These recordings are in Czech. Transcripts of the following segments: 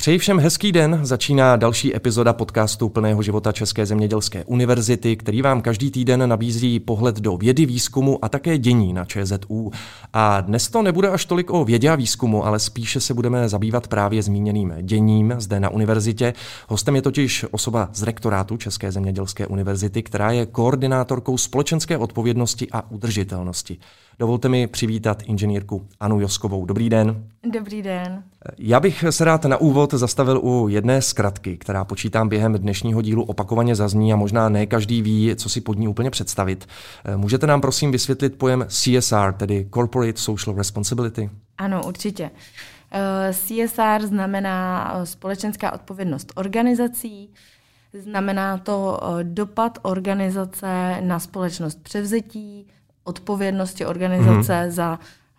Přeji všem hezký den, začíná další epizoda podcastu Plného života České zemědělské univerzity, který vám každý týden nabízí pohled do vědy, výzkumu a také dění na ČZU. A dnes to nebude až tolik o vědě a výzkumu, ale spíše se budeme zabývat právě zmíněným děním zde na univerzitě. Hostem je totiž osoba z rektorátu České zemědělské univerzity, která je koordinátorkou společenské odpovědnosti a udržitelnosti. Dovolte mi přivítat inženýrku Anu Joskovou. Dobrý den. Dobrý den. Já bych se rád na úvod zastavil u jedné zkratky, která počítám během dnešního dílu opakovaně zazní a možná ne každý ví, co si pod ní úplně představit. Můžete nám prosím vysvětlit pojem CSR, tedy Corporate Social Responsibility? Ano, určitě. Eh, CSR znamená eh, společenská odpovědnost organizací, znamená to eh, dopad organizace na společnost převzetí, odpovědnosti organizace mm-hmm. za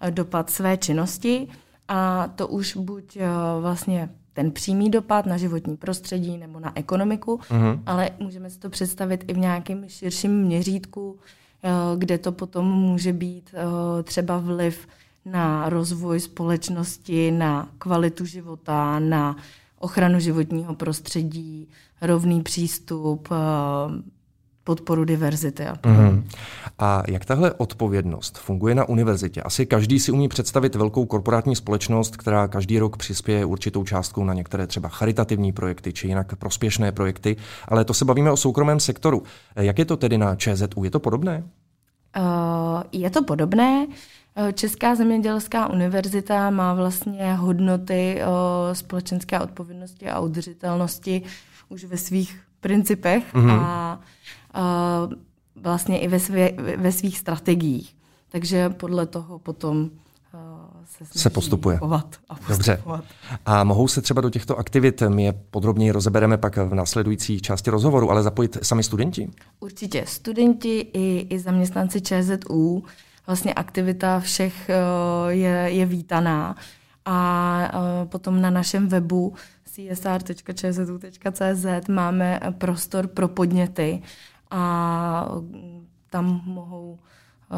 dopad své činnosti a to už buď uh, vlastně ten přímý dopad na životní prostředí nebo na ekonomiku, mm-hmm. ale můžeme si to představit i v nějakém širším měřítku, uh, kde to potom může být třeba vliv na rozvoj společnosti, na kvalitu života, na ochranu životního prostředí, rovný přístup, podporu diverzity. A, mm. a jak tahle odpovědnost funguje na univerzitě? Asi každý si umí představit velkou korporátní společnost, která každý rok přispěje určitou částkou na některé třeba charitativní projekty či jinak prospěšné projekty, ale to se bavíme o soukromém sektoru. Jak je to tedy na ČZU? Je to podobné? Uh, je to podobné. Česká zemědělská univerzita má vlastně hodnoty uh, společenské odpovědnosti a udržitelnosti už ve svých principech mm-hmm. a vlastně i ve, svě, ve svých strategiích. Takže podle toho potom se, se postupuje. A postupovat. Dobře. A mohou se třeba do těchto aktivit, my je podrobněji rozebereme pak v následující části rozhovoru, ale zapojit sami studenti? Určitě. Studenti i, i zaměstnanci ČZU, vlastně aktivita všech je, je vítaná. A potom na našem webu csr.čzu.cz máme prostor pro podněty, a tam mohou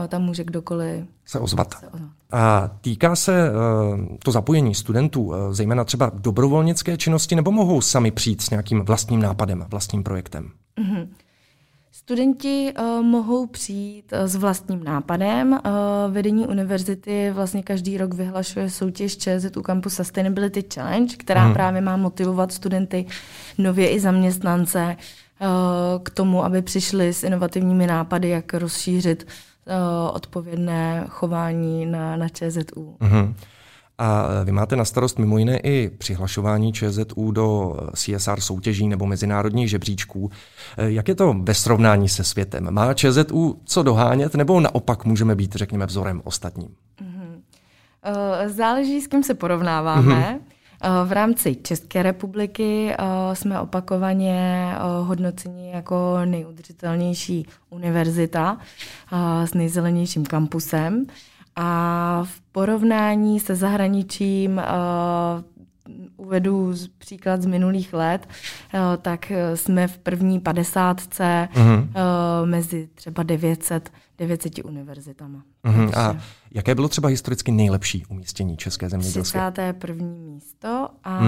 tam může kdokoliv se ozvat. Se ozvat. A týká se uh, to zapojení studentů, uh, zejména třeba dobrovolnické činnosti, nebo mohou sami přijít s nějakým vlastním nápadem, vlastním projektem? Mm-hmm. Studenti uh, mohou přijít uh, s vlastním nápadem. Uh, vedení univerzity vlastně každý rok vyhlašuje soutěž ČZU Campus Sustainability Challenge, která hmm. právě má motivovat studenty, nově i zaměstnance k tomu, aby přišli s inovativními nápady, jak rozšířit odpovědné chování na, na ČZU. Mm-hmm. A vy máte na starost mimo jiné i přihlašování ČZU do CSR soutěží nebo mezinárodních žebříčků. Jak je to ve srovnání se světem? Má ČZU co dohánět nebo naopak můžeme být, řekněme, vzorem ostatním? Mm-hmm. Záleží, s kým se porovnáváme. Mm-hmm. V rámci České republiky jsme opakovaně hodnoceni jako nejudržitelnější univerzita s nejzelenějším kampusem. A v porovnání se zahraničím uvedu příklad z minulých let, tak jsme v první padesátce uh-huh. mezi třeba 900 900 univerzitama. Uh-huh. A jaké bylo třeba historicky nejlepší umístění České zemědělské? 31. místo a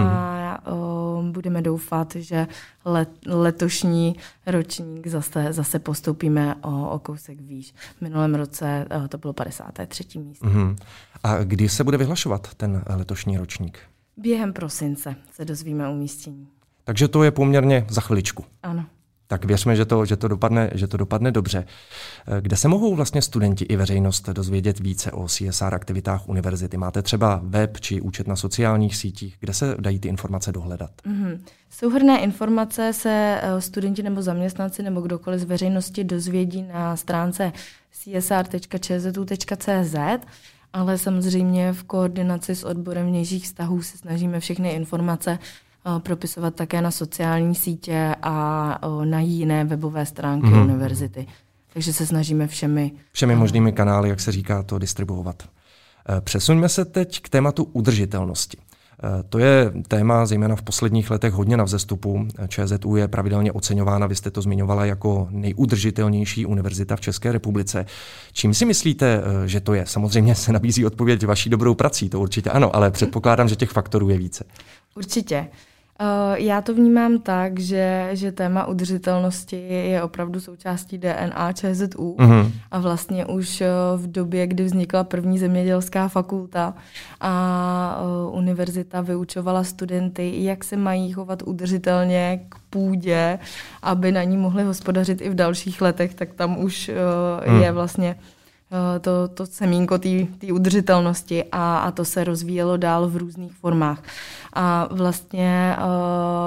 uh-huh. budeme doufat, že let, letošní ročník zase, zase postoupíme o, o kousek výš. V minulém roce uh, to bylo 53. místo. Uh-huh. A kdy se bude vyhlašovat ten letošní ročník? Během prosince se dozvíme umístění. Takže to je poměrně za chviličku. Ano tak věřme, že to, že, to dopadne, že to dopadne dobře. Eh, kde se mohou vlastně studenti i veřejnost dozvědět více o CSR aktivitách univerzity? Máte třeba web či účet na sociálních sítích? Kde se dají ty informace dohledat? Mm-hmm. Souhrné informace se eh, studenti nebo zaměstnanci nebo kdokoliv z veřejnosti dozvědí na stránce csr.čzu.cz, ale samozřejmě v koordinaci s odborem vnějších vztahů se snažíme všechny informace propisovat také na sociální sítě a na jiné webové stránky mm. univerzity. Takže se snažíme všemi... Všemi možnými kanály, jak se říká, to distribuovat. E, přesuňme se teď k tématu udržitelnosti. E, to je téma zejména v posledních letech hodně na vzestupu. ČZU je pravidelně oceňována, vy jste to zmiňovala, jako nejudržitelnější univerzita v České republice. Čím si myslíte, e, že to je? Samozřejmě se nabízí odpověď vaší dobrou prací, to určitě ano, ale předpokládám, že těch faktorů je více. Určitě. Eh, já to vnímám tak, že, že téma udržitelnosti je opravdu součástí DNA ČZU mm-hmm. a vlastně už eh, v době, kdy vznikla první zemědělská fakulta a eh, univerzita vyučovala studenty, jak se mají chovat udržitelně k půdě, aby na ní mohli hospodařit i v dalších letech, tak tam už mm. je vlastně to, to semínko té udržitelnosti a, a to se rozvíjelo dál v různých formách. A vlastně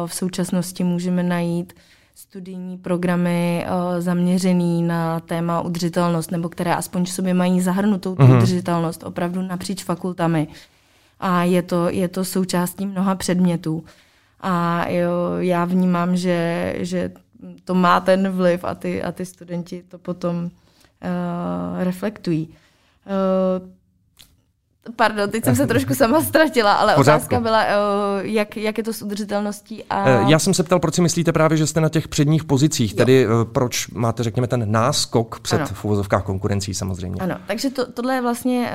v současnosti můžeme najít studijní programy zaměřený na téma udržitelnost, nebo které aspoň v sobě mají zahrnutou tu mm-hmm. udržitelnost opravdu napříč fakultami. A je to, je to součástí mnoha předmětů. A jo, já vnímám, že, že to má ten vliv a ty, a ty studenti to potom uh, reflektují. Uh, Pardon, teď jsem se trošku sama ztratila, ale Pořádku. otázka byla, uh, jak, jak je to s udržitelností. A... Já jsem se ptal, proč si myslíte právě, že jste na těch předních pozicích, jo. tedy proč máte, řekněme, ten náskok před ano. v uvozovkách konkurencí samozřejmě. Ano, takže to, tohle je vlastně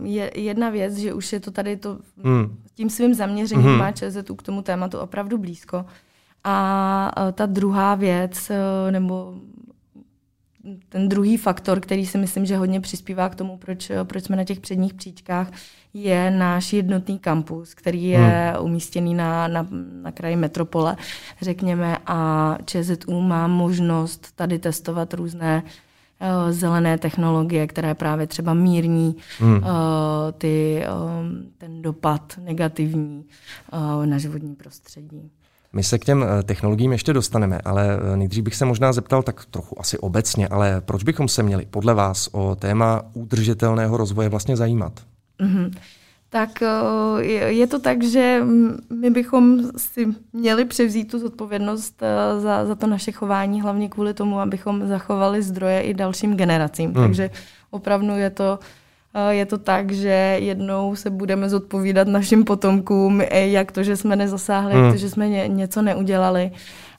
uh, je jedna věc, že už je to tady to, hmm. tím svým zaměřením hmm. má ČZU k tomu tématu opravdu blízko. A uh, ta druhá věc, uh, nebo ten druhý faktor, který si myslím, že hodně přispívá k tomu, proč, proč jsme na těch předních příčkách, je náš jednotný kampus, který je hmm. umístěný na, na, na kraji metropole, řekněme, a ČZU má možnost tady testovat různé uh, zelené technologie, které právě třeba mírní hmm. uh, ty, um, ten dopad negativní uh, na životní prostředí. My se k těm eh, technologiím ještě dostaneme, ale eh, nejdřív bych se možná zeptal tak trochu asi obecně, ale proč bychom se měli podle vás o téma udržitelného rozvoje vlastně zajímat? Mm-hmm. Tak eh, je to tak, že my bychom si měli převzít tu zodpovědnost za, za to naše chování, hlavně kvůli tomu, abychom zachovali zdroje i dalším generacím. Hmm. Takže opravdu je to je to tak, že jednou se budeme zodpovídat našim potomkům, jak to, že jsme nezasáhli, hmm. jak to, že jsme ně, něco neudělali.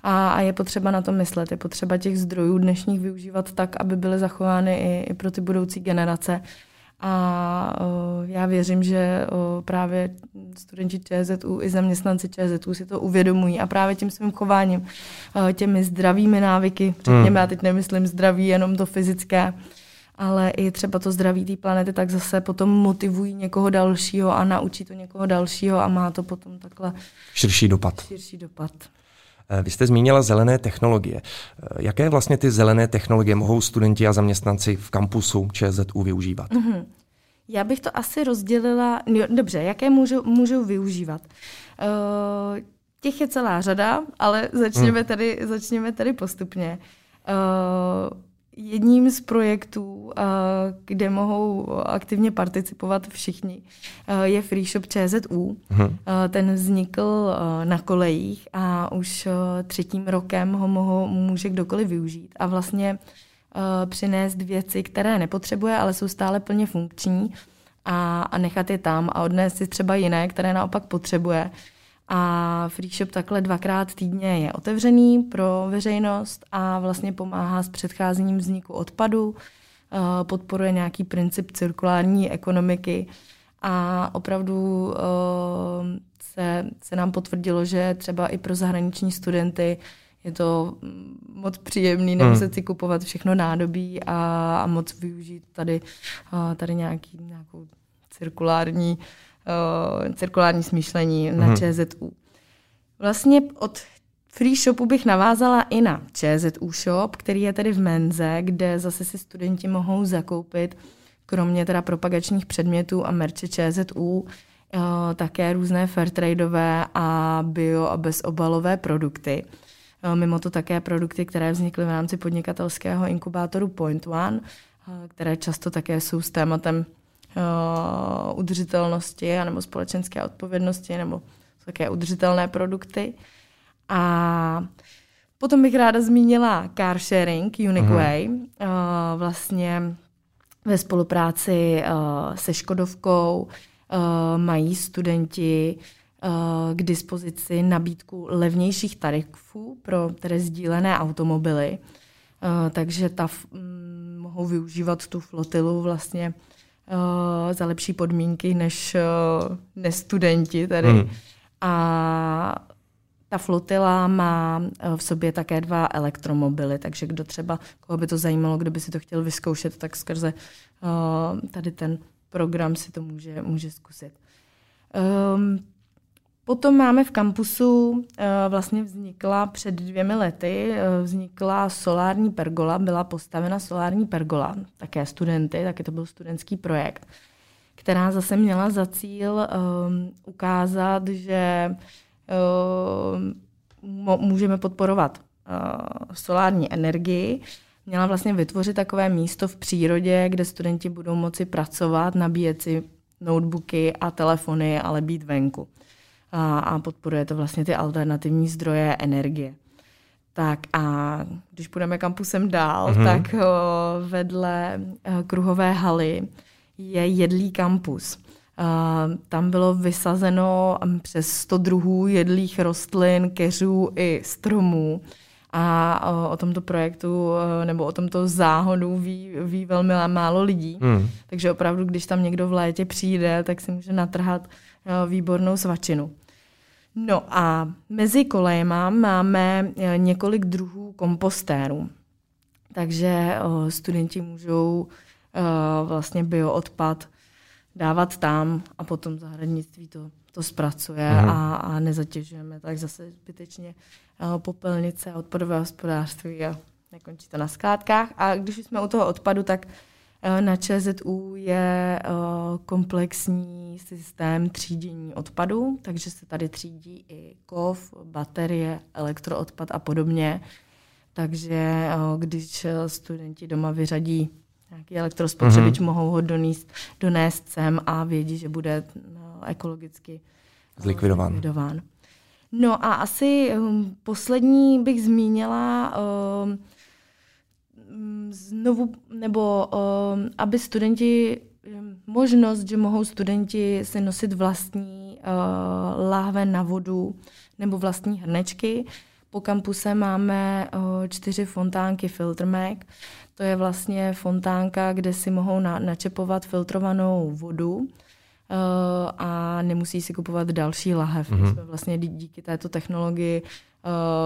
A, a je potřeba na to myslet. Je potřeba těch zdrojů dnešních využívat tak, aby byly zachovány i, i pro ty budoucí generace. A o, já věřím, že o, právě studenti ČZU i zaměstnanci ČZU si to uvědomují a právě tím svým chováním, o, těmi zdravými návyky, řekněme, hmm. já teď nemyslím zdraví jenom to fyzické, ale i třeba to zdraví té planety, tak zase potom motivují někoho dalšího a naučí to někoho dalšího a má to potom takhle širší dopad. Širší dopad. Eh, vy jste zmínila zelené technologie. Eh, jaké vlastně ty zelené technologie mohou studenti a zaměstnanci v kampusu ČZU využívat? Mm-hmm. Já bych to asi rozdělila. Jo, dobře, jaké můžou, můžou využívat? Uh, těch je celá řada, ale začněme, hmm. tady, začněme tady postupně. Uh, Jedním z projektů, eh, kde mohou aktivně participovat všichni, eh, je Free Shop ČZU. Hmm. Ten vznikl na kolejích a už třetím rokem ho mohou, může kdokoliv využít a vlastně přinést věci, které nepotřebuje, ale jsou stále plně funkční a, a nechat je tam a odnést si třeba jiné, které naopak potřebuje. A Free Shop takhle dvakrát týdně je otevřený pro veřejnost a vlastně pomáhá s předcházením vzniku odpadu, eh, podporuje nějaký princip cirkulární ekonomiky a opravdu eh, se, se nám potvrdilo, že třeba i pro zahraniční studenty je to moc příjemný, nemuset hmm. si kupovat všechno nádobí a, a moc využít tady, eh, tady nějaký, nějakou cirkulární uh, cirkulární smýšlení na mhm. ČZU. Vlastně od Free Shopu bych navázala i na ČZU Shop, který je tedy v Menze, kde zase si studenti mohou zakoupit, kromě teda propagačních předmětů a merče ČZU, uh, také různé fairtradeové a bio a bezobalové produkty. Uh, mimo to také produkty, které vznikly v rámci podnikatelského inkubátoru Point One, uh, které často také jsou s tématem uh, udržitelnosti nebo společenské odpovědnosti nebo také udržitelné produkty. A potom bych ráda zmínila car sharing, Unique uh-huh. Way, uh, vlastně ve spolupráci uh, se Škodovkou uh, mají studenti uh, k dispozici nabídku levnějších tarifů pro tedy sdílené automobily, uh, takže ta m, mohou využívat tu flotilu vlastně uh, za lepší podmínky než, uh, než studenti tady. Hmm. A ta flotila má eh, v sobě také dva elektromobily, takže kdo třeba, koho by to zajímalo, kdo by si to chtěl vyzkoušet, tak skrze uh, tady ten program si to může, může zkusit. Um, Potom máme v kampusu, uh, vlastně vznikla před dvěmi lety, uh, vznikla solární pergola, byla postavena solární pergola, také studenty, taky to byl studentský projekt, která zase měla za cíl um, ukázat, že uh, můžeme podporovat uh, solární energii. Měla vlastně vytvořit takové místo v přírodě, kde studenti budou moci pracovat, nabíjet si notebooky a telefony, ale být venku. A, a podporuje to vlastně ty alternativní zdroje energie. Tak a když půjdeme kampusem dál, mm-hmm. tak o, vedle o, kruhové haly je jedlý kampus. Uh, tam bylo vysazeno přes 100 druhů jedlých rostlin, keřů i stromů. A o, o tomto projektu nebo o tomto záhodu ví, ví velmi málo lidí. Mm. Takže opravdu, když tam někdo v létě přijde, tak si může natrhat výbornou svačinu. No a mezi kolejema máme několik druhů kompostérů. Takže studenti můžou vlastně bioodpad dávat tam a potom zahradnictví to, to zpracuje mm. a, a nezatěžujeme tak zase zbytečně popelnice odpadové hospodářství a nekončí to na skládkách. A když jsme u toho odpadu, tak uh, na ČZU je uh, komplexní systém třídění odpadu, takže se tady třídí i kov, baterie, elektroodpad a podobně. Takže když studenti doma vyřadí nějaký elektrospotřebič, mm-hmm. mohou ho donést, donést sem a vědí, že bude ekologicky eh, zlikvidován. zlikvidován. No a asi um, poslední bych zmínila um, znovu, nebo um, aby studenti, možnost, že mohou studenti si nosit vlastní uh, láhve na vodu nebo vlastní hrnečky. Po kampuse máme uh, čtyři fontánky Filtermac, to je vlastně fontánka, kde si mohou na, načepovat filtrovanou vodu uh, a nemusí si kupovat další lahev. Mm-hmm. Jsme vlastně díky této technologii, uh,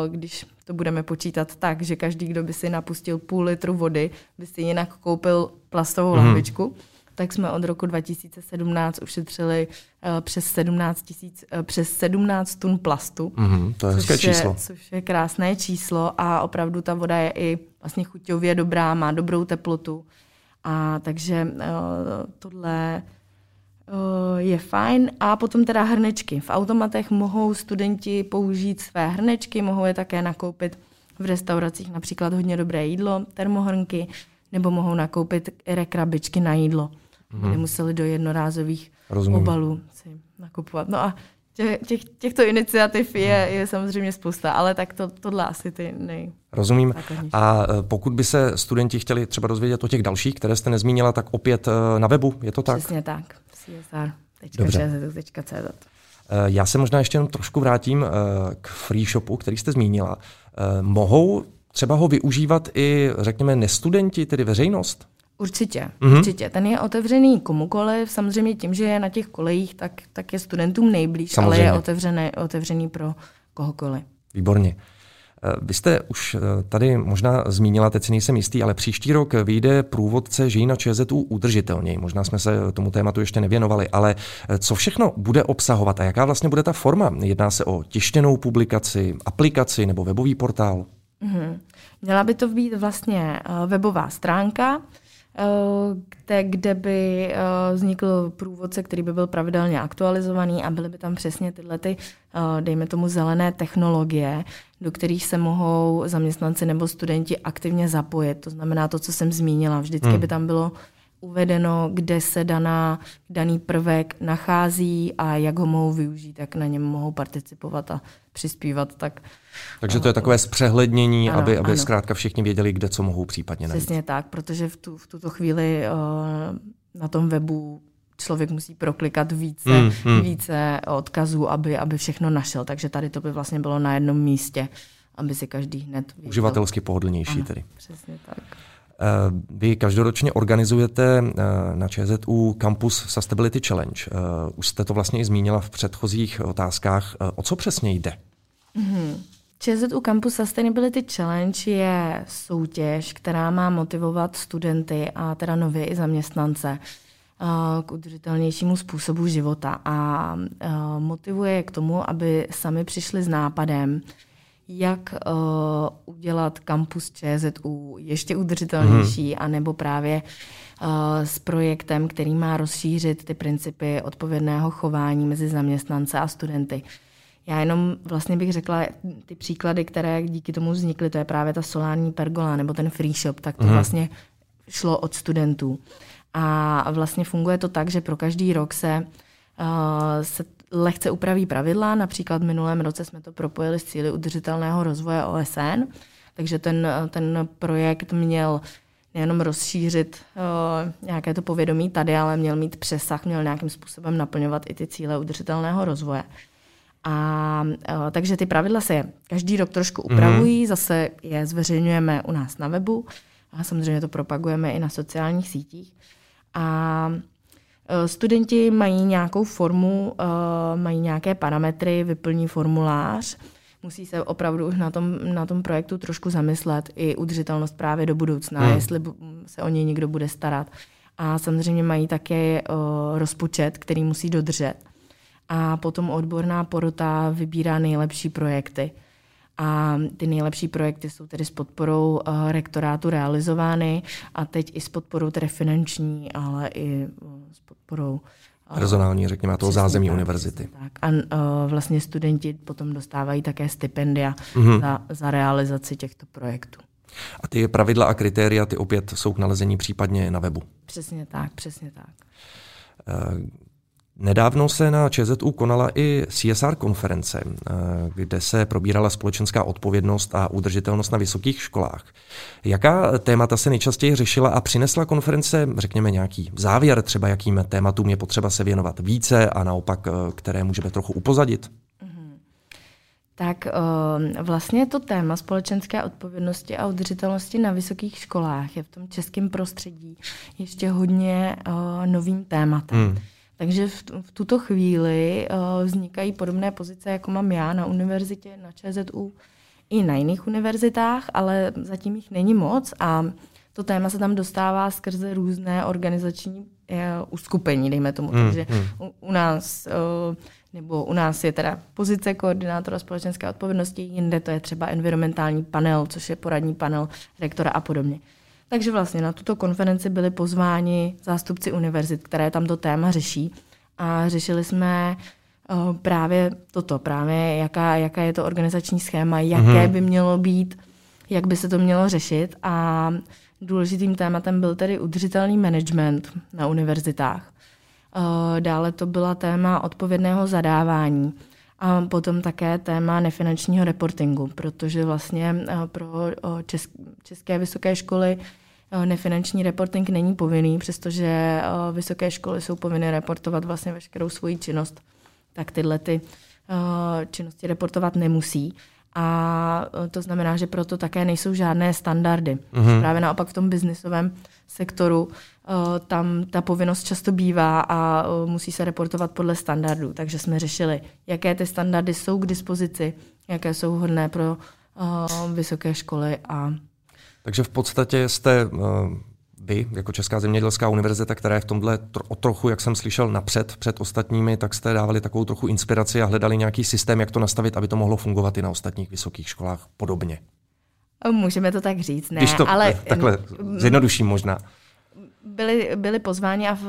když to budeme počítat tak, že každý, kdo by si napustil půl litru vody, by si jinak koupil plastovou mm-hmm. lahvičku, tak jsme od roku 2017 ušetřili uh, přes 17 tisíc, uh, přes 17 tun plastu. Mm-hmm, to je hezké číslo. Což je krásné číslo a opravdu ta voda je i vlastně chuťově dobrá, má dobrou teplotu. A takže uh, tohle je fajn. A potom teda hrnečky. V automatech mohou studenti použít své hrnečky, mohou je také nakoupit v restauracích například hodně dobré jídlo, termohrnky, nebo mohou nakoupit rekrabičky na jídlo mm-hmm. nemuseli do jednorázových Rozumím. obalů si nakupovat. No a těch, těchto iniciativ je, je samozřejmě spousta, ale tak to, tohle asi ty nej. Rozumím. A e, pokud by se studenti chtěli třeba dozvědět o těch dalších, které jste nezmínila, tak opět e, na webu, je to tak? Přesně tak. csr.cz e, Já se možná ještě jenom trošku vrátím k free shopu, který jste zmínila. Mohou třeba ho využívat i, řekněme, nestudenti, tedy veřejnost? Určitě, mm-hmm. určitě. Ten je otevřený komukoliv, samozřejmě tím, že je na těch kolejích, tak, tak je studentům nejblíž, samozřejmě. ale je otevřený, otevřený pro kohokoliv. Výborně. Eh, vy jste už eh, tady možná zmínila, teď si nejsem jistý, ale příští rok vyjde průvodce Žijí na ČZU udržitelněji. Možná jsme se tomu tématu ještě nevěnovali, ale eh, co všechno bude obsahovat a jaká vlastně bude ta forma? Jedná se o tištěnou publikaci, aplikaci nebo webový portál? Mm-hmm. Měla by to být vlastně webová stránka, kde, kde by vznikl průvodce, který by byl pravidelně aktualizovaný a byly by tam přesně tyhle ty, dejme tomu, zelené technologie, do kterých se mohou zaměstnanci nebo studenti aktivně zapojit. To znamená to, co jsem zmínila. Vždycky hmm. by tam bylo uvedeno, kde se daná, daný prvek nachází a jak ho mohou využít, jak na něm mohou participovat a přispívat. Tak, Takže to je takové zpřehlednění, ano, aby, aby ano. zkrátka všichni věděli, kde co mohou případně najít. Přesně tak, protože v, tu, v tuto chvíli uh, na tom webu člověk musí proklikat více, hmm, hmm. více odkazů, aby, aby všechno našel. Takže tady to by vlastně bylo na jednom místě, aby si každý hned věděl. Uživatelsky pohodlnější ano, tedy. Přesně tak. Vy každoročně organizujete na ČZU Campus Sustainability Challenge. Už jste to vlastně i zmínila v předchozích otázkách. O co přesně jde? Mm-hmm. ČZU Campus Sustainability Challenge je soutěž, která má motivovat studenty a teda nově i zaměstnance k udržitelnějšímu způsobu života a motivuje k tomu, aby sami přišli s nápadem, jak uh, udělat kampus ČZU ještě udržitelnější, mm. anebo právě uh, s projektem, který má rozšířit ty principy odpovědného chování mezi zaměstnance a studenty. Já jenom vlastně bych řekla ty příklady, které díky tomu vznikly, to je právě ta solární pergola nebo ten free shop, tak to mm. vlastně šlo od studentů. A vlastně funguje to tak, že pro každý rok se, uh, se lehce upraví pravidla. Například v minulém roce jsme to propojili s cíly udržitelného rozvoje OSN, takže ten, ten projekt měl nejenom rozšířit uh, nějaké to povědomí tady, ale měl mít přesah, měl nějakým způsobem naplňovat i ty cíle udržitelného rozvoje. A uh, takže ty pravidla se každý rok trošku upravují, mm. zase je zveřejňujeme u nás na webu a samozřejmě to propagujeme i na sociálních sítích. A Eh, studenti mají nějakou formu, eh, mají nějaké parametry, vyplní formulář, musí se opravdu už na tom, na tom projektu trošku zamyslet i udržitelnost právě do budoucna, hmm. jestli se o něj někdo bude starat. A samozřejmě mají také uh, rozpočet, který musí dodržet. A potom odborná porota vybírá nejlepší projekty. A ty nejlepší projekty jsou tedy s podporou uh, rektorátu realizovány a teď i s podporou tedy finanční, ale i uh, s podporou personální, řekněme, toho zázemí tak, univerzity. Tak. A uh, vlastně studenti potom dostávají také stipendia mm-hmm. za, za realizaci těchto projektů. A ty pravidla a kritéria, ty opět jsou k nalezení případně na webu. Přesně tak, přesně tak. Nedávno se na ČZU konala i CSR konference, eh, kde se probírala společenská odpovědnost a udržitelnost na vysokých školách. Jaká témata se nejčastěji řešila a přinesla konference, řekněme, nějaký závěr, třeba jakým tématům je potřeba se věnovat více a naopak, eh, které můžeme trochu upozadit? Mhm. Tak eh, vlastně to téma společenské odpovědnosti a udržitelnosti na vysokých školách je v tom českém prostředí ještě hodně novým tématem. Hmm. Takže v, v tuto chvíli uh, vznikají podobné pozice, jako mám já na univerzitě, na ČZU, i na jiných univerzitách, ale zatím jich není moc a to téma se tam dostává skrze různé organizační uh, uskupení, dejme tomu. Hmm, Takže hmm. U, u nás uh, nebo u nás je teda pozice koordinátora společenské odpovědnosti, jinde to je třeba environmentální panel, což je poradní panel rektora a podobně. Takže vlastně na tuto konferenci byli pozváni zástupci univerzit, které tam to téma řeší. A řešili jsme uh, právě toto, právě jaká, jaká je to organizační schéma, jaké mm-hmm. by mělo být, jak by se to mělo řešit. A důležitým tématem byl tedy udržitelný management na univerzitách. Uh, dále to byla téma odpovědného zadávání. A potom také téma nefinančního reportingu, protože vlastně eh, pro české vysoké školy eh, nefinanční reporting není povinný, přestože eh, vysoké školy jsou povinny reportovat vlastně veškerou svoji činnost, tak tyhle ty činnosti reportovat nemusí. A to znamená, že proto také nejsou žádné standardy. Mm-hmm. Právě naopak v tom biznisovém sektoru tam ta povinnost často bývá a musí se reportovat podle standardů. Takže jsme řešili, jaké ty standardy jsou k dispozici, jaké jsou hodné pro vysoké školy. A... Takže v podstatě jste vy, jako Česká zemědělská univerzita, která je v tomhle o trochu, jak jsem slyšel, napřed před ostatními, tak jste dávali takovou trochu inspiraci a hledali nějaký systém, jak to nastavit, aby to mohlo fungovat i na ostatních vysokých školách podobně. Můžeme to tak říct, ne, Když to ale... Takhle zjednoduším možná byli, byli pozváni a v,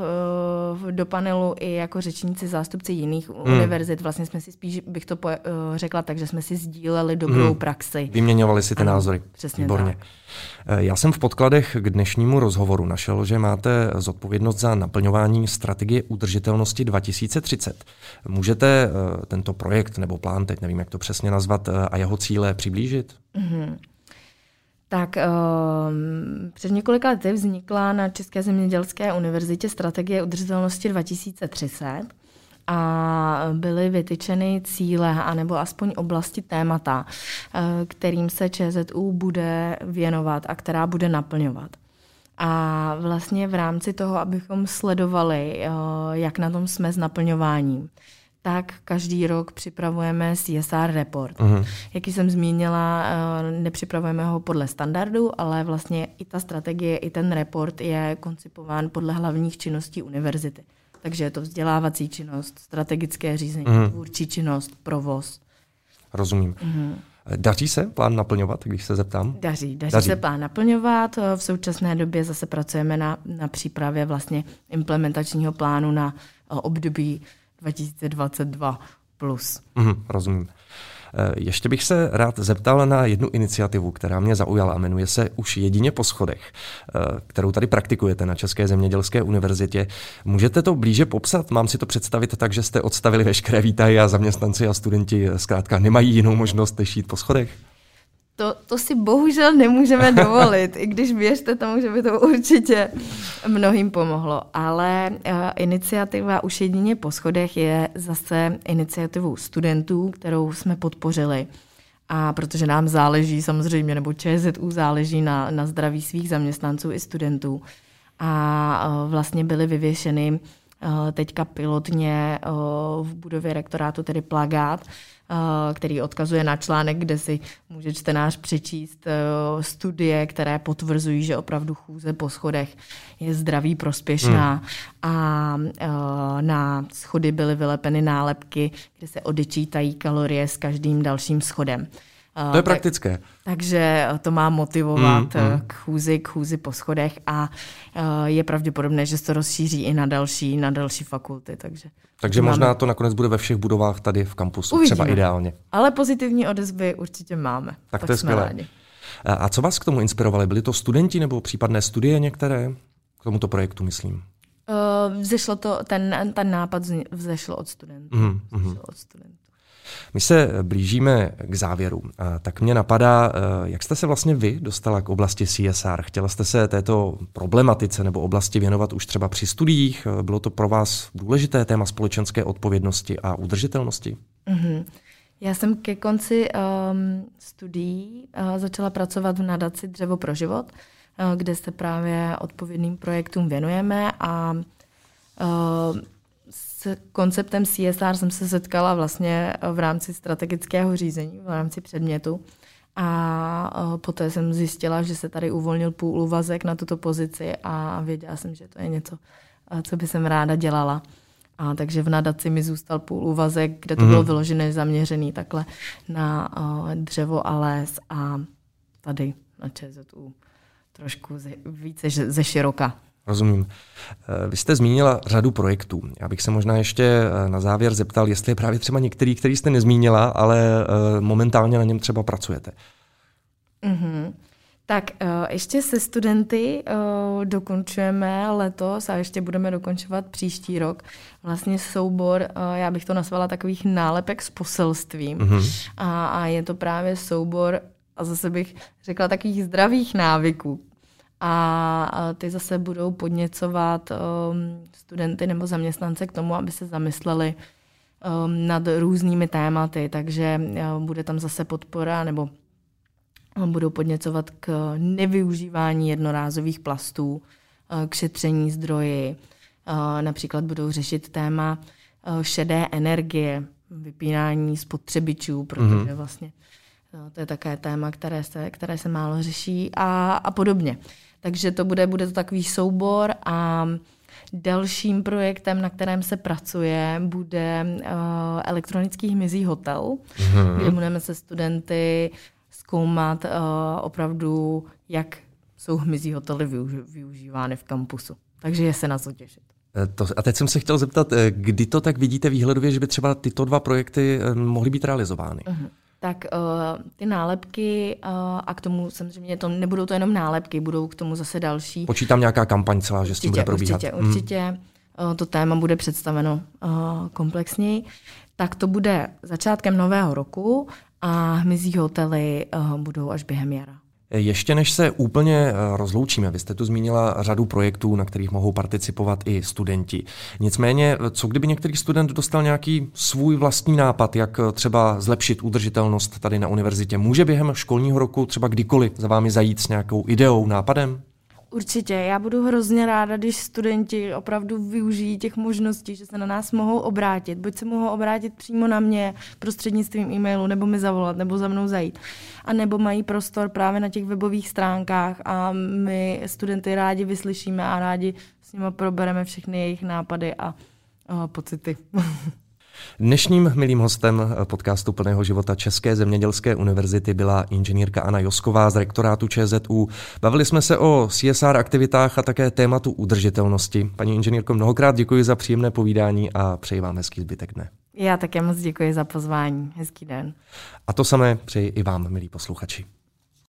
v, do panelu i jako řečníci zástupci jiných hmm. univerzit. Vlastně jsme si spíš, bych to po, uh, řekla tak, že jsme si sdíleli dobrou hmm. praxi. Vyměňovali si ty ano, názory. Přesně Výborně. Tak. Eh, já jsem v podkladech k dnešnímu rozhovoru našel, že máte zodpovědnost za naplňování strategie udržitelnosti 2030. Můžete tento projekt nebo plán, teď nevím, jak to přesně nazvat, a jeho cíle přiblížit? Mm-hmm. Tak um, před několika lety vznikla na České zemědělské univerzitě strategie udržitelnosti 2030 a byly vytyčeny cíle anebo aspoň oblasti témata, eh, kterým se ČZU bude věnovat a která bude naplňovat. A vlastně v rámci toho, abychom sledovali, jak na tom jsme s naplňováním, tak každý rok připravujeme CSR report. Uh-huh. Jak jsem zmínila, nepřipravujeme ho podle standardu, ale vlastně i ta strategie, i ten report je koncipován podle hlavních činností univerzity. Takže je to vzdělávací činnost, strategické řízení, uh-huh. tvůrčí činnost, provoz. Rozumím. Uh-huh. Daří se plán naplňovat, když se zeptám? Daří, daří, daří se plán naplňovat. V současné době zase pracujeme na, na přípravě vlastně implementačního plánu na období 2022 plus. Mm, rozumím. Eh, ještě bych se rád zeptal na jednu iniciativu, která mě zaujala a jmenuje se Už jedině po schodech, eh, kterou tady praktikujete na České zemědělské univerzitě. Můžete to blíže popsat? Mám si to představit tak, že jste odstavili veškeré výtahy a zaměstnanci a studenti zkrátka nemají jinou možnost, než jít po schodech? To, to si bohužel nemůžeme dovolit, i když věřte tomu, že by to určitě mnohým pomohlo. Ale uh, iniciativa Už jedině po schodech je zase iniciativou studentů, kterou jsme podpořili. A protože nám záleží samozřejmě, nebo ČZU záleží na, na zdraví svých zaměstnanců i studentů. A uh, vlastně byly vyvěšeny uh, teďka pilotně v budově rektorátu, tedy plagát, který odkazuje na článek, kde si může čtenář přečíst eh, studie, které potvrzují, že opravdu chůze po schodech je zdraví prospěšná hmm. a eh, na schody byly vylepeny nálepky, kde se odečítají kalorie s každým dalším schodem. To je praktické. Tak, takže to má motivovat mm, mm. k chůzi, k chůzi po schodech a je pravděpodobné, že se to rozšíří i na další, na další fakulty. Takže, takže možná máme. to nakonec bude ve všech budovách tady v kampusu, Uvidíme. třeba ideálně. Ale pozitivní odezvy určitě máme. Tak, tak to je skvělé. Rádi. A co vás k tomu inspirovali? Byli to studenti nebo případné studie některé? K tomuto projektu, myslím. Uh, vzešlo to, ten, ten nápad vzešlo od studentů. Mm, vzešlo od studentů. My se blížíme k závěru. Tak mě napadá, eh, jak jste se vlastně vy dostala k oblasti CSR? Chtěla jste se této problematice nebo oblasti věnovat už třeba při studiích? Bylo to pro vás důležité téma společenské odpovědnosti a udržitelnosti? Mm-hmm. Já jsem ke konci um, studií uh, začala pracovat v nadaci Dřevo pro život, uh, kde se právě odpovědným projektům věnujeme a uh, s konceptem CSR jsem se setkala vlastně v rámci strategického řízení, v rámci předmětu. A poté jsem zjistila, že se tady uvolnil půl úvazek na tuto pozici a věděla jsem, že to je něco, co by jsem ráda dělala. A takže v nadaci mi zůstal půl úvazek, kde to mm. bylo vyložené zaměřený takhle na dřevo a les a tady na ČZU trošku ze, více ze široka. Rozumím. Eh, vy jste zmínila řadu projektů. Já bych se možná ještě eh, na závěr zeptal, jestli je právě třeba některý, který jste nezmínila, ale eh, momentálně na něm třeba pracujete. Mm-hmm. Tak ještě se studenty dokončujeme letos a ještě budeme dokončovat příští rok. Vlastně soubor, já bych to nazvala takových nálepek s poselstvím. Mm-hmm. A, a je to právě soubor, a zase bych řekla takových zdravých návyků, a ty zase budou podněcovat um, studenty nebo zaměstnance k tomu, aby se zamysleli um, nad různými tématy, takže uh, bude tam zase podpora nebo budou podněcovat k nevyužívání jednorázových plastů, uh, k šetření zdroji, uh, například budou řešit téma šedé energie, vypínání spotřebičů, protože mm-hmm. vlastně to je také téma, které se, které se málo řeší a, a podobně. Takže to bude, bude to takový soubor a Dalším projektem, na kterém se pracuje, bude uh, elektronický hmyzí hotel, mm-hmm. kde budeme se studenty zkoumat uh, opravdu, jak jsou hmyzí hotely využívány v kampusu. Takže je se na co těšit. Eh, to, a teď jsem se chtěl zeptat, kdy to tak vidíte výhledově, že by třeba tyto dva projekty mohly být realizovány? Uh-huh tak uh, ty nálepky uh, a k tomu samozřejmě to nebudou to jenom nálepky, budou k tomu zase další. Počítám nějaká kampaň celá, že určitě, s tím bude probíhat. Určitě, hmm. určitě. Uh, to téma bude představeno uh, komplexněji. Tak to bude začátkem nového roku a hmyzí hotely uh, budou až během jara. Ještě než se úplně eh, rozloučíme, vy jste tu zmínila řadu projektů, na kterých mohou participovat i studenti. Nicméně, co kdyby některý student dostal nějaký svůj vlastní nápad, jak eh, třeba zlepšit udržitelnost tady na univerzitě? Může během školního roku třeba kdykoliv za vámi zajít s nějakou ideou, nápadem? Určitě, já budu hrozně ráda, když studenti opravdu využijí těch možností, že se na nás mohou obrátit. Buď se mohou obrátit přímo na mě prostřednictvím e-mailu, nebo mi zavolat, nebo za mnou zajít. A nebo mají prostor právě na těch webových stránkách a my studenty rádi vyslyšíme a rádi s nimi probereme všechny jejich nápady a, a pocity. Dnešním milým hostem podcastu Plného života České zemědělské univerzity byla inženýrka Anna Josková z rektorátu ČZU. Bavili jsme se o CSR aktivitách a také tématu udržitelnosti. Paní inženýrko, mnohokrát děkuji za příjemné povídání a přeji vám hezký zbytek dne. Já také moc děkuji za pozvání. Hezký den. A to samé přeji i vám, milí posluchači.